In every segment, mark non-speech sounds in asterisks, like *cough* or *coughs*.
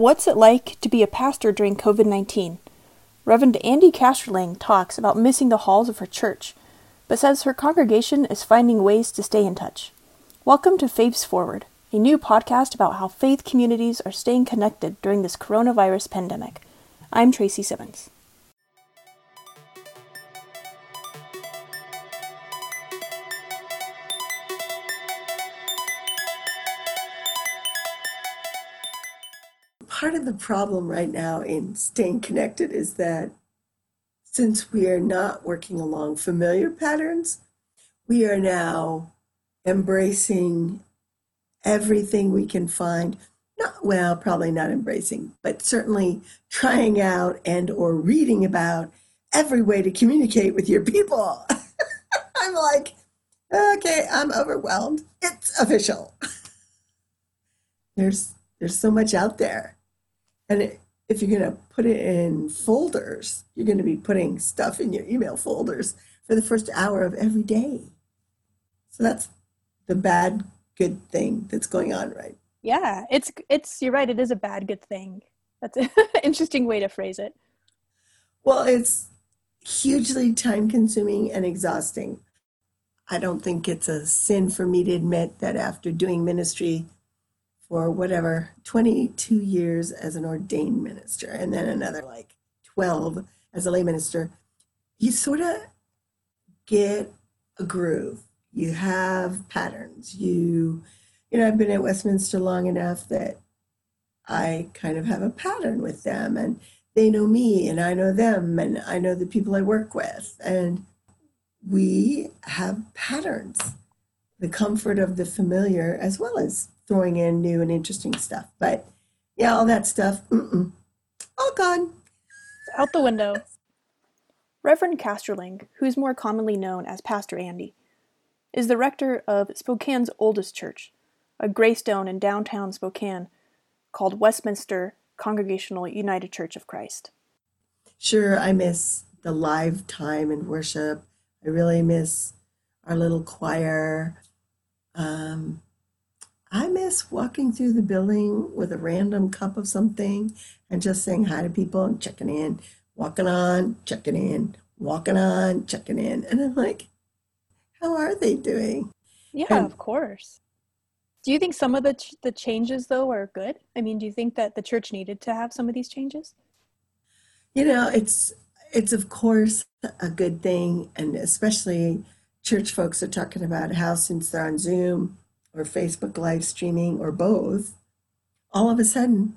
What's it like to be a pastor during COVID 19? Reverend Andy CastroLang talks about missing the halls of her church, but says her congregation is finding ways to stay in touch. Welcome to FāVS Forward, a new podcast about how faith communities are staying connected during this coronavirus pandemic. I'm Tracy Simmons. Problem right now in staying connected is that since we are not working along familiar patterns, we are now embracing everything we can find. Not well probably not embracing but certainly trying out and or reading about every way to communicate with your people. *laughs* I'm like okay i'm overwhelmed. It's official. *laughs* There's there's so much out there and if you're going to put it in folders, you're going to be putting stuff in your email folders for the first hour of every day. So that's the bad good thing that's going on, right? Yeah, it's it's you're right, it is a bad good thing. That's an *laughs* interesting way to phrase it. Well, it's hugely time consuming and exhausting. I don't think it's a sin for me to admit that after doing ministry for whatever 22 years as an ordained minister and then another like 12 as a lay minister you sort of get a groove. You have patterns. You you know i've been at westminster long enough that i kind of have a pattern with them and they know me and i know them and i know the people i work with and we have patterns. The comfort of the familiar as well as throwing in new and interesting stuff. But yeah, all that stuff, mm-mm, all gone. Out the window. Reverend CastroLang, who's more commonly known as Pastor Andy, is the rector of Spokane's oldest church, a graystone in downtown Spokane called Westminster Congregational United Church of Christ. Sure, I miss the live time and worship. I really miss our little choir. Um, I miss walking through the building with a random cup of something and just saying hi to people and checking in, walking on, checking in, walking on, checking in. And I'm like, how are they doing? Yeah, and, of course. Do you think some of the ch- the changes though are good? I mean, do you think that the church needed to have some of these changes? You know, it's it's of course a good thing and especially church folks are talking about how since they're on Zoom or Facebook live streaming or both, all of a sudden,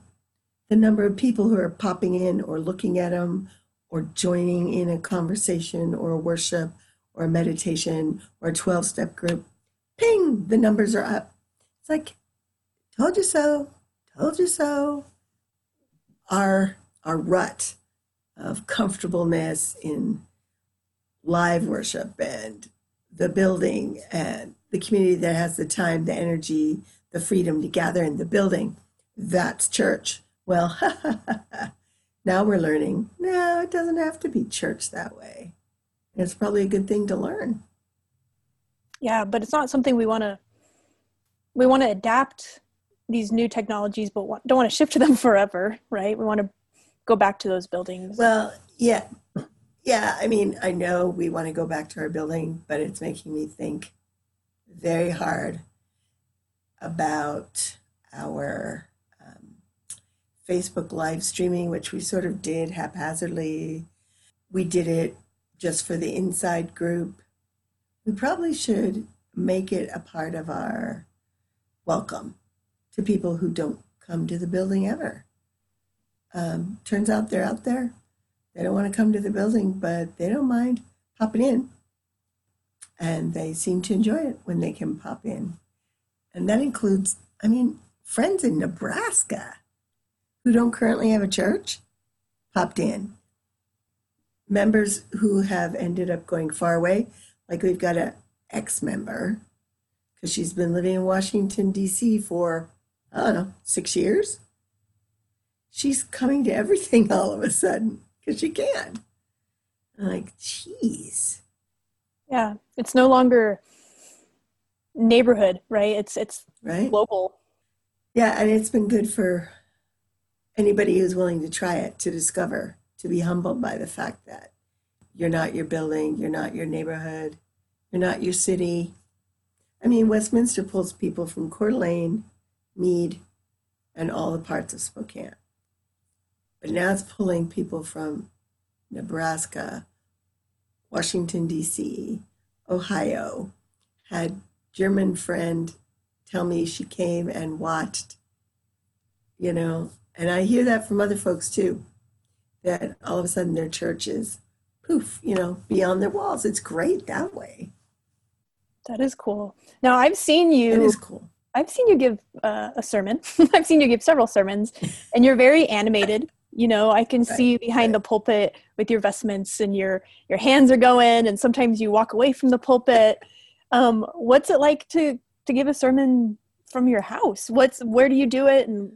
the number of people who are popping in or looking at them or joining in a conversation or a worship or a meditation or a 12 step group, ping, the numbers are up. It's like, told you so, told you so. Our, our rut of comfortableness in live worship and the building and the community that has the time, the energy, the freedom to gather in the building. That's church. Well, *laughs* now we're learning. No, it doesn't have to be church that way. It's probably a good thing to learn. Yeah, but it's not something we want to. We want to adapt these new technologies, but don't want to shift to them *laughs* forever, right? We want to go back to those buildings. Well, yeah, yeah, I mean, I know we want to go back to our building, but it's making me think very hard about our um, Facebook live streaming, which we sort of did haphazardly. We did it just for the inside group. We probably should make it a part of our welcome to people who don't come to the building ever. Um, turns out they're out there they don't want to come to the building, but they don't mind popping in. And they seem to enjoy it when they can pop in. And that includes, I mean, friends in Nebraska who don't currently have a church popped in. Members who have ended up going far away, like we've got an ex member, because she's been living in Washington, D.C. for, I don't know, six years. She's coming to everything *laughs* all of a sudden because she can. I'm like, geez. Yeah, it's no longer neighborhood, right? It's it's right global. Yeah, and it's been good for anybody who's willing to try it to discover, to be humbled by the fact that you're not your building, you're not your neighborhood, you're not your city. I mean, Westminster pulls people from Coeur d'Alene, Mead, and all the parts of Spokane. But now it's pulling people from Nebraska, Washington, D.C., Ohio. Had German friend tell me she came and watched, you know, and I hear that from other folks too, that all of a sudden their church is poof, you know, beyond their walls. It's great that way. That is cool. Now I've seen you. It is cool. I've seen you give uh, a sermon. *laughs* I've seen you give several sermons, and you're very animated. You know, I can right, see behind right. the pulpit with your vestments, and your your hands are going, and sometimes you walk away from the pulpit. Um, what's it like to to give a sermon from your house? What's where do you do it, and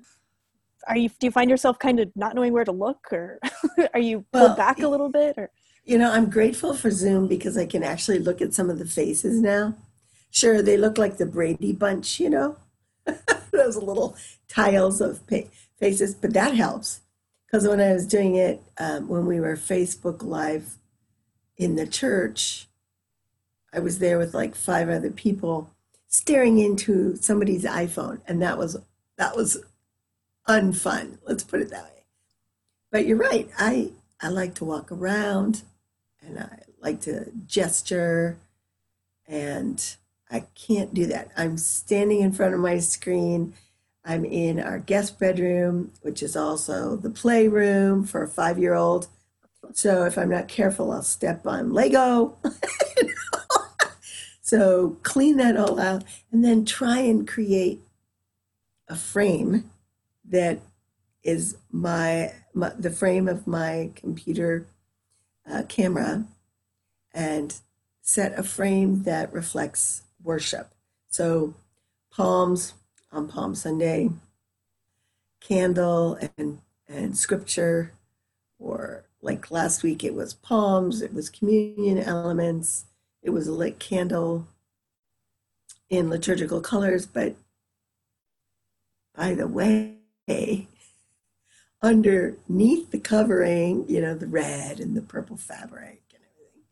are you do you find yourself kind of not knowing where to look, or *laughs* are you pulled well, back a little bit, or? You know, I'm grateful for Zoom because I can actually look at some of the faces now. Sure, they look like the Brady Bunch, you know, *laughs* those little tiles of faces, but that helps because when I was doing it, um, when we were Facebook Live in the church, I was there with like five other people staring into somebody's iPhone, and that was that was unfun. Let's put it that way. But you're right. I I like to walk around and I like to gesture, and I can't do that. I'm standing in front of my screen. I'm in our guest bedroom, which is also the playroom for a five year old. So if I'm not careful, I'll step on Lego. *laughs* so clean that all out and then try and create a frame that is my, my the frame of my computer uh, camera and set a frame that reflects worship. So, palms on Palm Sunday, candle and, and scripture, or like last week it was palms, it was communion elements, it was a lit candle in liturgical colors. But by the way, underneath the covering, you know, the red and the purple fabric and everything.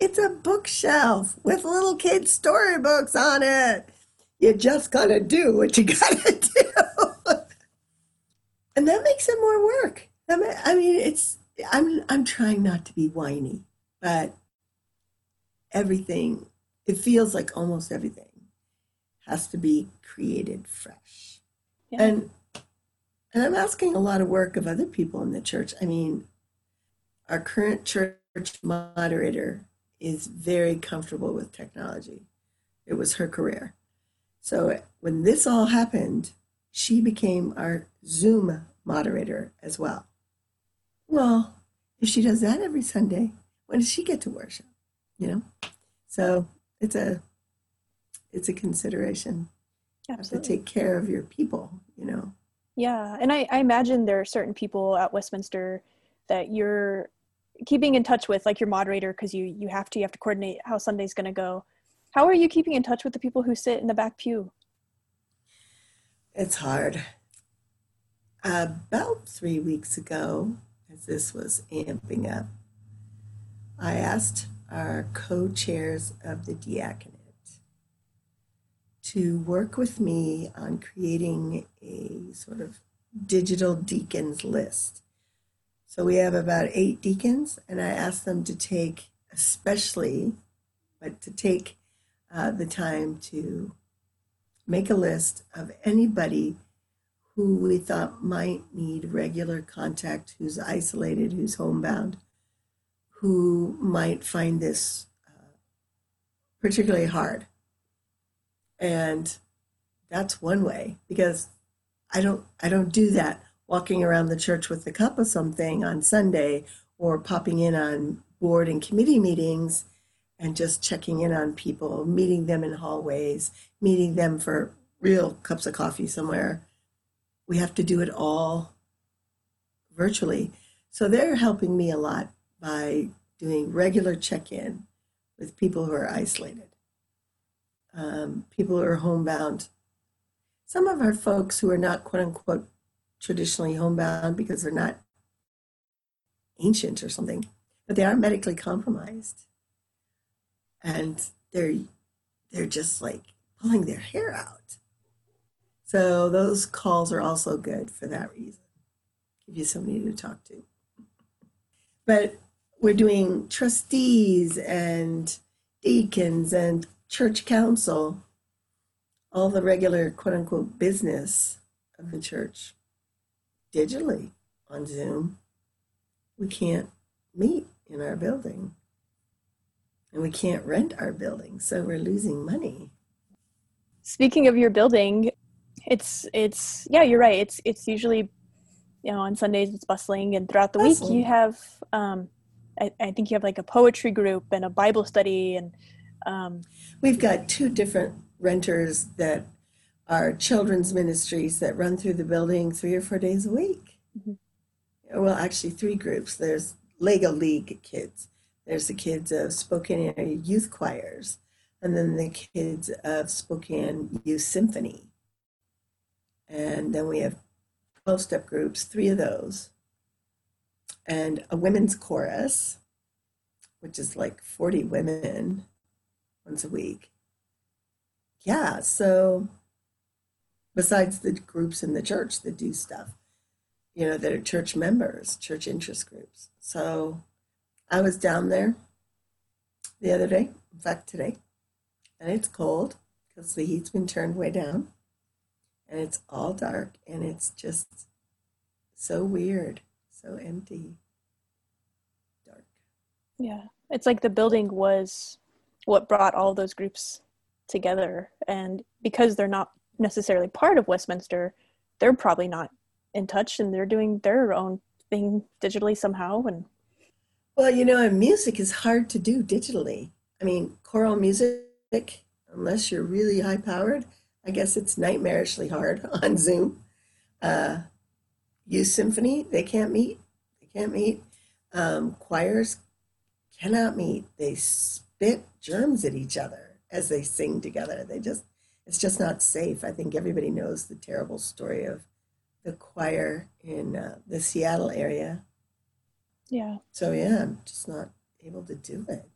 It's a bookshelf with little kids' storybooks on it. You just gotta do what you *laughs* gotta do. and that makes it more work. I mean, it's, I'm, I'm trying not to be whiny, but everything, it feels like almost everything has to be created fresh. Yeah. And and I'm asking a lot of work of other people in the church. I mean, our current church moderator is very comfortable with technology. It was her career. So when this all happened, she became our Zoom moderator as well. Well, if she does that every Sunday, when does she get to worship? You know? So it's a it's a consideration. Absolutely. to take care of your people, you know. Yeah, and I, I imagine there are certain people at Westminster that you're keeping in touch with, like your moderator, because you you have to you have to coordinate how Sunday's going to go. How are you keeping in touch with the people who sit in the back pew? It's hard. About three weeks ago, as this was amping up, I asked our co chairs of the diaconate to work with me on creating a sort of digital deacons list. So we have about eight deacons, and I asked them to take, especially, but to take uh, the time to make a list of anybody who we thought might need regular contact, who's isolated, who's homebound, who might find this uh, particularly hard. And that's one way because I don't I don't do that walking around the church with a cup of something on Sunday or popping in on board and committee meetings and just checking in on people, meeting them in hallways, meeting them for real cups of coffee somewhere. We have to do it all virtually. So they're helping me a lot by doing regular check in with people who are isolated um, people who are homebound. Some of our folks who are not quote unquote traditionally homebound because they're not ancient or something, but they are medically compromised. And they're they're just like pulling their hair out. So those calls are also good for that reason. Give you somebody to talk to. But we're doing trustees and deacons and church council, all the regular quote unquote business of the church digitally on Zoom. We can't meet in our building and we can't rent our building, so we're losing money. Speaking of your building, it's it's yeah, you're right. It's it's usually you know on Sundays it's bustling, and throughout the bustling. week you have um, I, I, think you have like a poetry group and a Bible study, and um, we've got two different renters that are children's ministries that run through the building three or four days a week. Mm-hmm. Well, actually, three groups. There's Lego League kids there's the kids of Spokane area youth choirs, and then the kids of Spokane Youth Symphony. And then we have 12 step groups, three of those, and a women's chorus, which is like 40 women once a week. Yeah, so besides the groups in the church that do stuff, you know, that are church members, church interest groups. So I was down there the other day, in fact, today, and it's cold because the heat's been turned way down and it's all dark and it's just so weird, so empty, dark. Yeah, it's like the building was what brought all those groups together. And because they're not necessarily part of Westminster, they're probably not in touch and they're doing their own thing digitally somehow. And well, you know, music is hard to do digitally. I mean, choral music, unless you're really high powered, I guess it's nightmarishly hard *laughs* on Zoom. Uh, youth symphony, they can't meet. They can't meet. Um, choirs cannot meet. They spit germs at each other as they sing together. They just, it's just not safe. I think everybody knows the terrible story of the choir in uh, the Seattle area yeah. So yeah, I'm just not able to do it.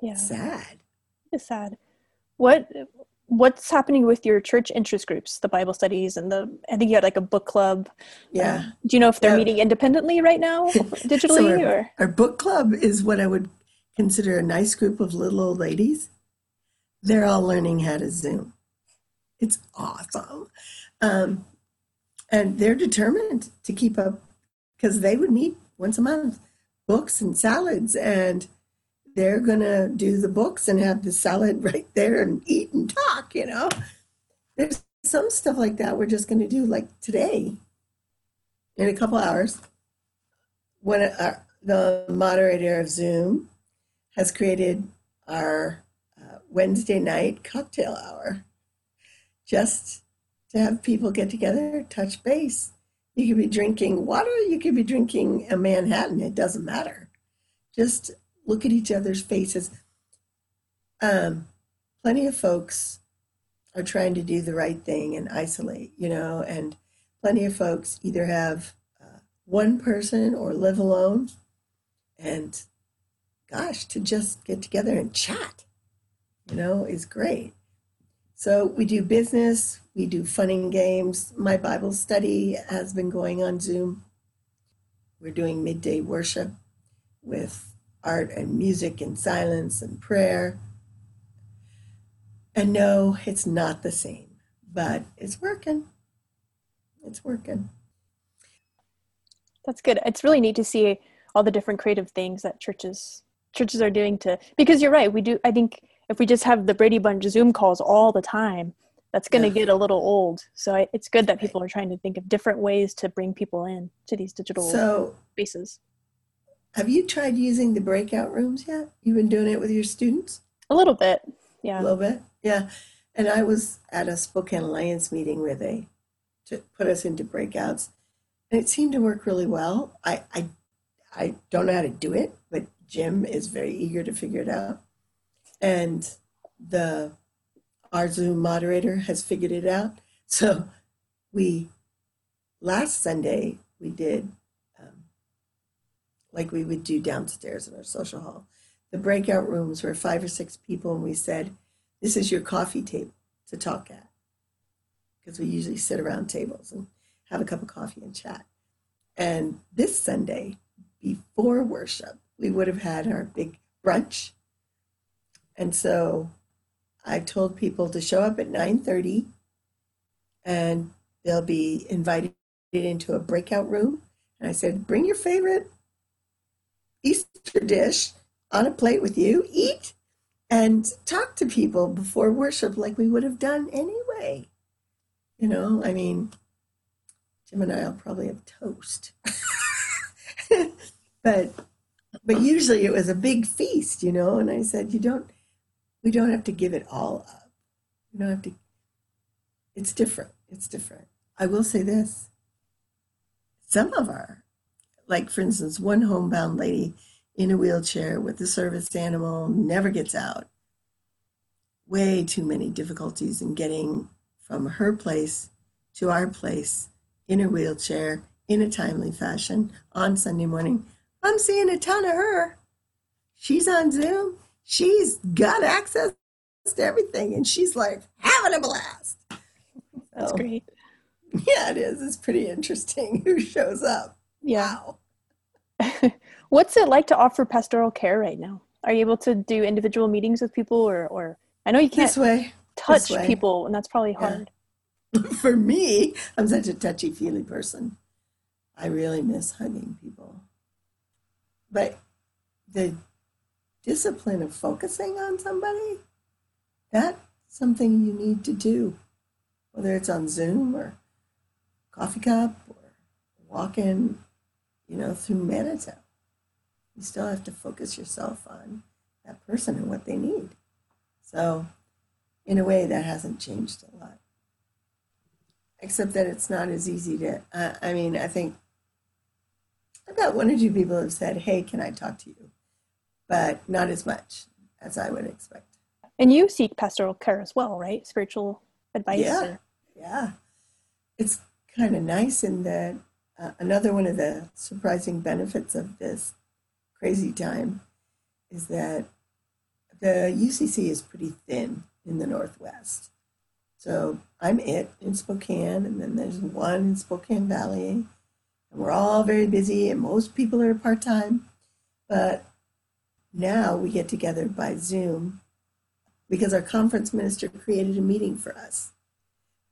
Yeah. It's sad. It's sad. What what's happening with your church interest groups, the Bible studies and the I think you had like a book club. Yeah. Um, do you know if they're yeah. meeting independently right now, *laughs* digitally so our, or our book club is what I would consider a nice group of little old ladies. They're all learning how to Zoom. It's awesome. Um, and they're determined to keep up because they would meet once a month, books and salads. And they're going to do the books and have the salad *laughs* right there and eat and talk, you know. There's some stuff like that we're just going to do like today in a couple hours when our, the moderator of Zoom has created our uh, Wednesday night cocktail hour just to have people get together, touch base, you could be drinking water, you could be drinking a Manhattan, it doesn't matter. Just look at each other's faces. Um, plenty of folks are trying to do the right thing and isolate, you know, and plenty of folks either have uh, one person or live alone. And gosh, to just get together and chat, you know, is great. So we do business, we do fun and games. My Bible study has been going on Zoom. We're doing midday worship with art and music and silence and prayer. And no, it's not the same, but it's working. It's working. That's good. It's really neat to see all the different creative things that churches churches are doing to because you're right. We do I think if we just have the Brady Bunch Zoom calls all the time, that's going to yeah. get a little old. So I, it's good that people are trying to think of different ways to bring people in to these digital so, spaces. Have you tried using the breakout rooms yet? You've been doing it with your students? A little bit, yeah. A little bit, yeah. And I was at a Spokane Alliance meeting where they put us into breakouts, and it seemed to work really well. I, I, I don't know how to do it, but Jim is very eager to figure it out and the our Zoom moderator has figured it out. So we last Sunday we did um, like we would do downstairs in our social hall. The breakout rooms were five or six people, and we said, "This is your coffee table to talk at," because we usually sit around tables and have a cup of coffee and chat. And this Sunday, before worship, we would have had our big brunch. And so I told people to show up at 9:30 and they'll be invited into a breakout room. And I said, bring your favorite Easter dish on a plate with you, eat, and talk to people before worship like we would have done anyway. You know, I mean, Jim and I'll probably have toast. *laughs* but but usually it was a big feast, you know, and I said, you don't we don't have to give it all up. We don't have to it's different. It's different. I will say this. Some of our like for instance, one homebound lady in a wheelchair with a service animal never gets out. Way too many difficulties in getting from her place to our place in a wheelchair in a timely fashion on Sunday morning. I'm seeing a ton of her. She's on Zoom. She's got access to everything, and she's like having a blast. That's so, great. Yeah, it is. It's pretty interesting who shows up. Yeah. Wow. *laughs* What's it like to offer pastoral care right now? Are you able to do individual meetings with people, or, or I know you can't this way. touch this way. people, and that's probably hard. Yeah. *laughs* For me, I'm such a touchy feely person. I really miss hugging people. But the discipline of focusing on somebody, that's something you need to do, whether it's on Zoom or coffee cup or walking, you know, through Manitou. You still have to focus yourself on that person and what they need. So, in a way, that hasn't changed a lot. Except that it's not as easy to, uh, I mean, I think I've got one or two people have said, hey, can I talk to you? But not as much as I would expect. And you seek pastoral care as well, right? Spiritual advice? Yeah. Or... Yeah. It's kind of nice in that uh, another one of the surprising benefits of this crazy time is that the UCC is pretty thin in the Northwest. So I'm it in Spokane, and then there's one in Spokane Valley, and we're all very busy, and most people are part time. But now we get together by Zoom because our conference minister created a meeting for us.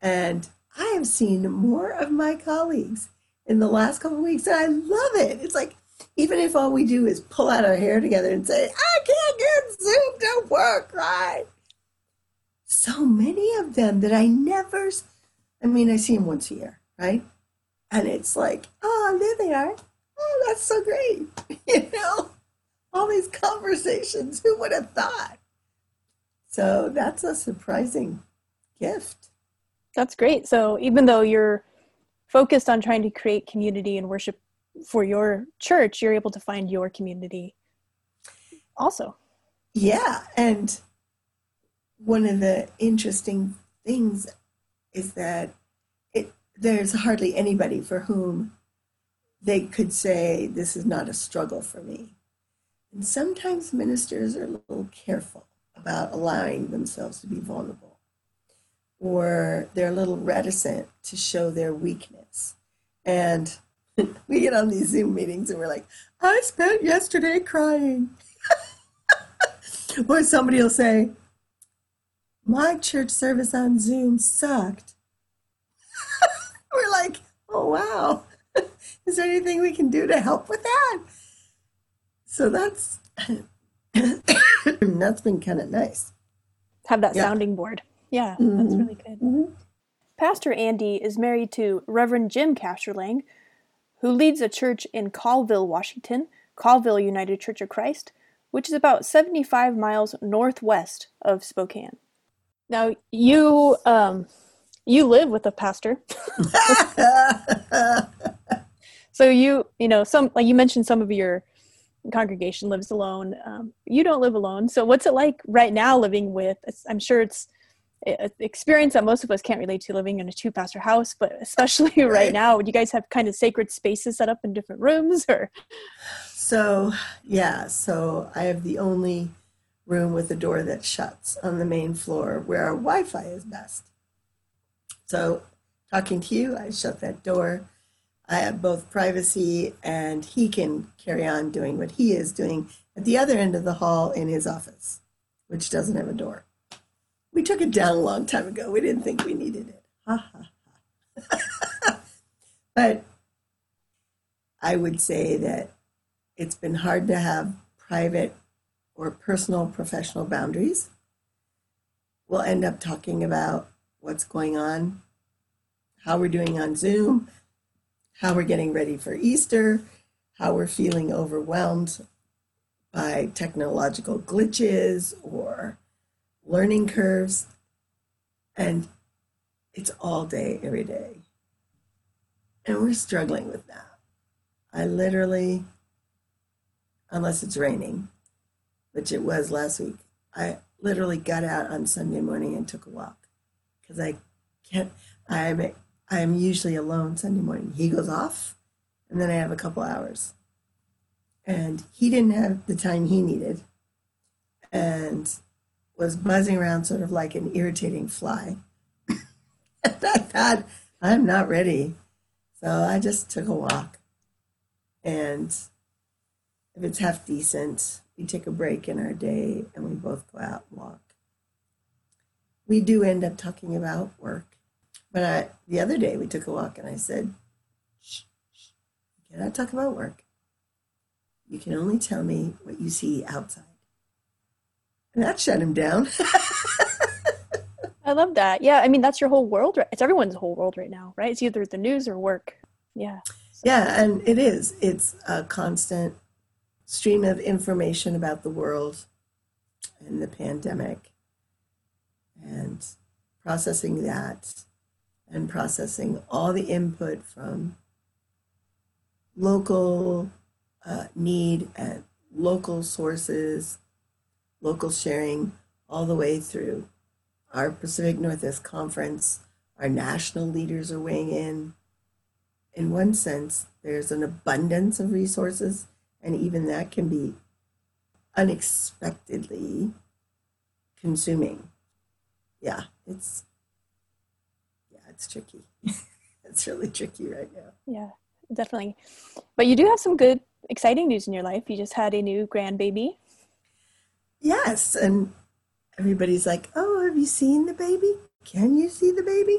And I have seen more of my colleagues in the last couple of weeks, and I love it. It's like, even if all we do is pull out our hair together and say, I can't get Zoom to work, right? So many of them that I never, I mean, I see them once a year, right? And it's like, oh, there they are. Oh, that's so great. *laughs* You know, all these conversations. Who would have thought? So that's a surprising gift. That's great. So even though you're focused on trying to create community and worship for your church, you're able to find your community also. Yeah. And one of the interesting things is that it, there's hardly anybody for whom they could say, This is not a struggle for me. And sometimes ministers are a little careful about allowing themselves to be vulnerable or they're a little reticent to show their weakness. And *laughs* we get on these Zoom meetings and we're like, I spent yesterday crying. *laughs* or somebody will say, My church service on Zoom sucked. *laughs* we're like, Oh, wow. Is there anything we can do to help with that? So that's *coughs* that's been kind of nice. Have that yeah. sounding board. Yeah, mm-hmm. that's really good. Mm-hmm. Pastor Andy is married to Reverend Jim CastroLang, who leads a church in Colville, Washington, Colville United Church of Christ, which is about 75 miles northwest of Spokane. Now, you um, you live with a pastor. *laughs* *laughs* so you you know some like you mentioned some of your congregation lives alone. Um, you don't live alone. So what's it like right now living with? I'm sure it's an experience that most of us can't relate to living in a two pastor house, but especially *laughs* right. right now, do you guys have kind of sacred spaces set up in different rooms or? So, yeah, so I have the only room with a door that shuts on the main floor where our Wi Fi is best. So, talking to you, I shut that door. I have both privacy and he can carry on doing what he is doing at the other end of the hall in his office, which doesn't have a door. We took it down a long time ago. We didn't think we needed it. Ha ha ha. *laughs* but I would say that it's been hard to have private or personal professional boundaries. We'll end up talking about what's going on, how we're doing on Zoom, how we're getting ready for Easter, how we're feeling overwhelmed by technological glitches or learning curves. And it's all day, every day. And we're struggling with that. I literally, unless it's raining, which it was last week, I literally got out on Sunday morning and took a walk because I can't, I'm, I'm usually alone Sunday morning. He goes off and then I have a couple hours. And he didn't have the time he needed. And was buzzing around sort of like an irritating fly. *laughs* and I thought, I'm not ready. So I just took a walk. And if it's half decent, we take a break in our day and we both go out and walk. We do end up talking about work. But I, the other day we took a walk and I said, shh, shh, you cannot talk about work. You can only tell me what you see outside. And that shut him down. *laughs* I love that. Yeah, I mean that's your whole world. Right? It's everyone's whole world right now, right? It's either the news or work. Yeah. So. Yeah, and it is. It's a constant stream of information about the world and the pandemic, and processing that, and processing all the input from local uh, need and local sources local sharing all the way through. Our Pacific Northwest Conference, our national leaders are weighing in. In one sense, there's an abundance of resources, and even that can be unexpectedly consuming. Yeah, it's it's tricky. *laughs* it's really tricky right now. Yeah, definitely. But you do have some good, exciting news in your life. You just had a new grandbaby. Yes. And everybody's like, oh, have you seen the baby? Can you see the baby?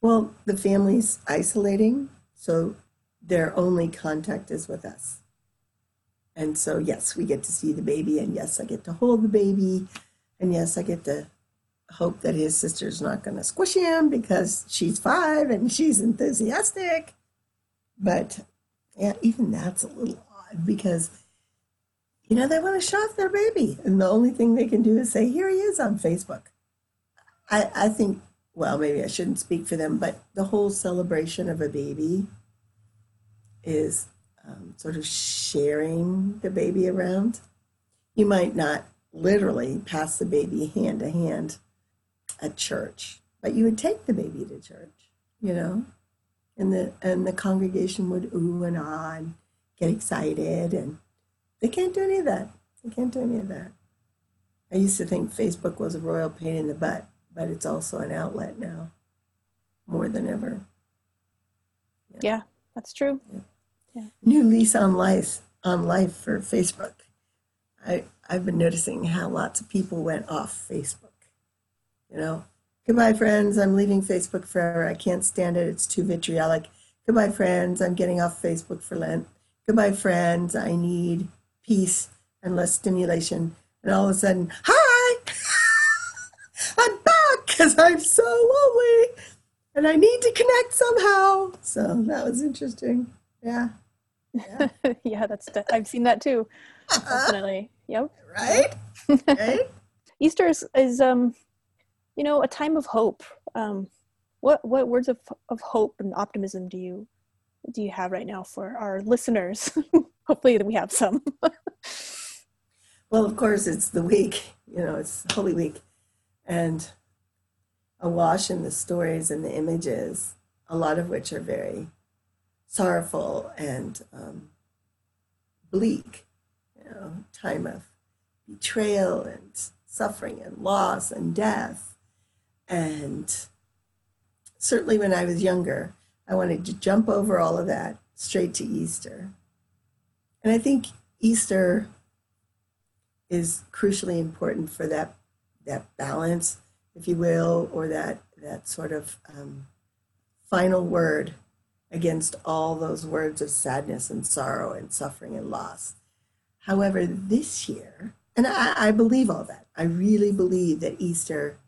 Well, the family's isolating, so their only contact is with us. And so, yes, we get to see the baby, and yes, I get to hold the baby, and yes, I get to hope that his sister's not going to squish him because she's five and she's enthusiastic. But yeah, even that's a little odd because you know, they want to show off their baby. And the only thing they can do is say, here he is on Facebook. I, I think, well, maybe I shouldn't speak for them, but the whole celebration of a baby is um, sort of sharing the baby around. You might not literally pass the baby hand to hand at church, but you would take the baby to church, you know, and the and the congregation would ooh and ah and get excited and they can't do any of that. They can't do any of that. I used to think Facebook was a royal pain in the butt, but it's also an outlet now, more than ever. Yeah, yeah that's true. Yeah. yeah. New lease on life on life for Facebook. I I've been noticing how lots of people went off Facebook. You know, goodbye friends, I'm leaving Facebook forever. I can't stand it. It's too vitriolic. Goodbye friends, I'm getting off Facebook for Lent. Goodbye friends, I need peace and less stimulation. And all of a sudden, hi, *laughs* I'm back because I'm so lonely and I need to connect somehow. So that was interesting. Yeah. Yeah, *laughs* yeah that's I've seen that too. *laughs* Definitely. Yep. Right. Right. Easter is, is um, you know, a time of hope. Um, what what words of of hope and optimism do you do you have right now for our listeners? *laughs* Hopefully, we have some. well, of course, it's the week. You know, it's Holy Week, and awash in the stories and the images, a lot of which are very sorrowful and um, bleak. You know, time of betrayal and suffering and loss and death. And certainly when I was younger, I wanted to jump over all of that straight to Easter. And I think Easter is crucially important for that that balance, if you will, or that that sort of um, final word against all those words of sadness and sorrow and suffering and loss. However, this year, and I, I believe all that, I really believe that Easter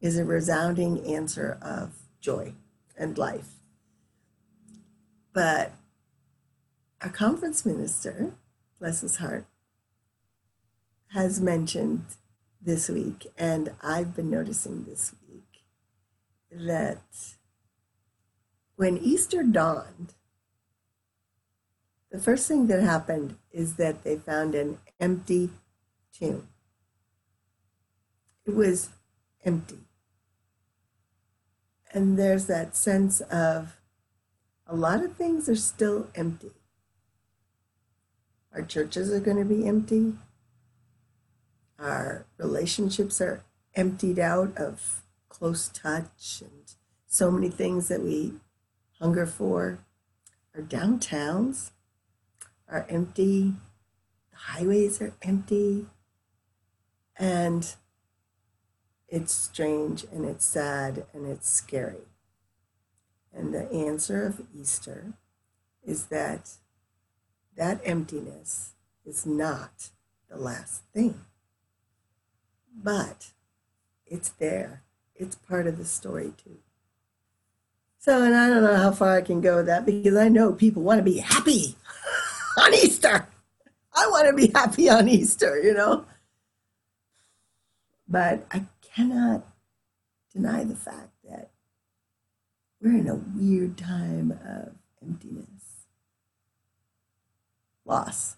is a resounding answer of joy and life. But our conference minister, bless his heart, has mentioned this week, and I've been noticing this week, that when Easter dawned, the first thing that happened is that they found an empty tomb. It was empty. And there's that sense of a lot of things are still empty. Our churches are going to be empty. Our relationships are emptied out of close touch and so many things that we hunger for. Our downtowns are empty. The highways are empty. And it's strange and it's sad and it's scary. And the answer of Easter is that that emptiness is not the last thing. But it's there. It's part of the story too. So, and I don't know how far I can go with that because I know people want to be happy *laughs* on Easter. I want to be happy on Easter, you know? But I cannot deny the fact that we're in a weird time of emptiness, loss.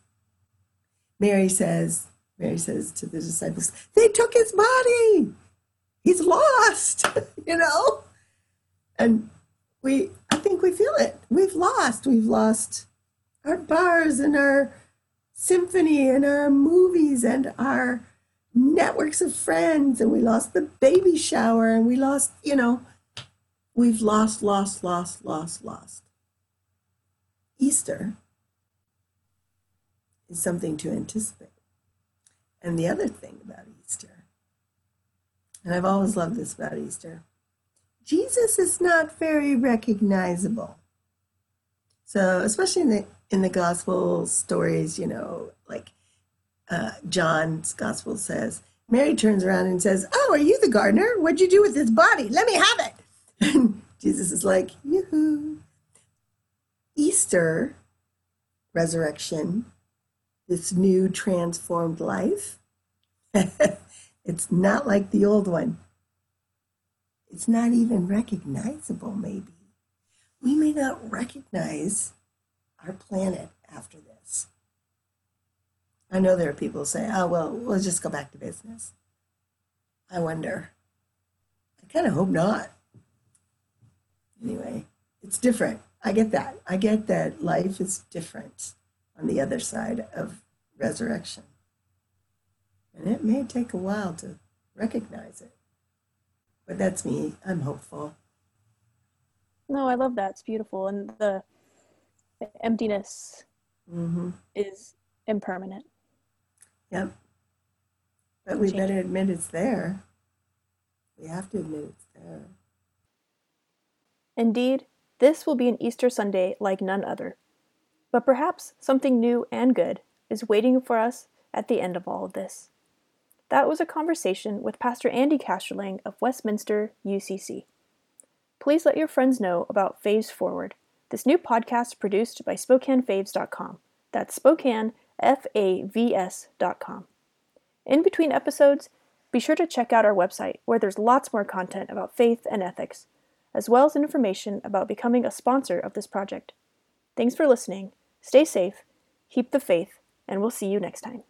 Mary says, Mary says to the disciples, they took his body. He's lost, *laughs* you know? And we, I think we feel it. We've lost. We've lost our bars and our symphony and our movies and our networks of friends and we lost the baby shower and we lost, you know, we've lost, lost, lost, lost, lost. Easter is something to anticipate. And the other thing about Easter, and I've always loved this about Easter, Jesus is not very recognizable. So, especially in the in the gospel stories, you know, like uh, John's gospel says, Mary turns around and says, Oh, are you the gardener? What'd you do with this body? Let me have it. *laughs* And Jesus is like, Yoo-hoo. Easter, resurrection, this new transformed life, *laughs* it's not like the old one. It's not even recognizable, maybe. We may not recognize our planet after this. I know there are people who say, oh, well, we'll just go back to business. I wonder. I kind of hope not. Anyway, it's different. I get that. I get that life is different on the other side of resurrection. And it may take a while to recognize it. But that's me. I'm hopeful. No, I love that. It's beautiful. And the emptiness mm-hmm. is impermanent. Yep. But we better admit it's there. We have to admit it's there. Indeed, this will be an Easter Sunday like none other. But perhaps something new and good is waiting for us at the end of all of this. That was a conversation with Pastor Andy CastroLang of Westminster UCC. Please let your friends know about FāVS Forward, this new podcast produced by SpokaneFāVS.com. That's Spokane, F A V S.com. In between episodes, be sure to check out our website where there's lots more content about faith and ethics, as well as information about becoming a sponsor of this project. Thanks for listening, stay safe, keep the faith, and we'll see you next time.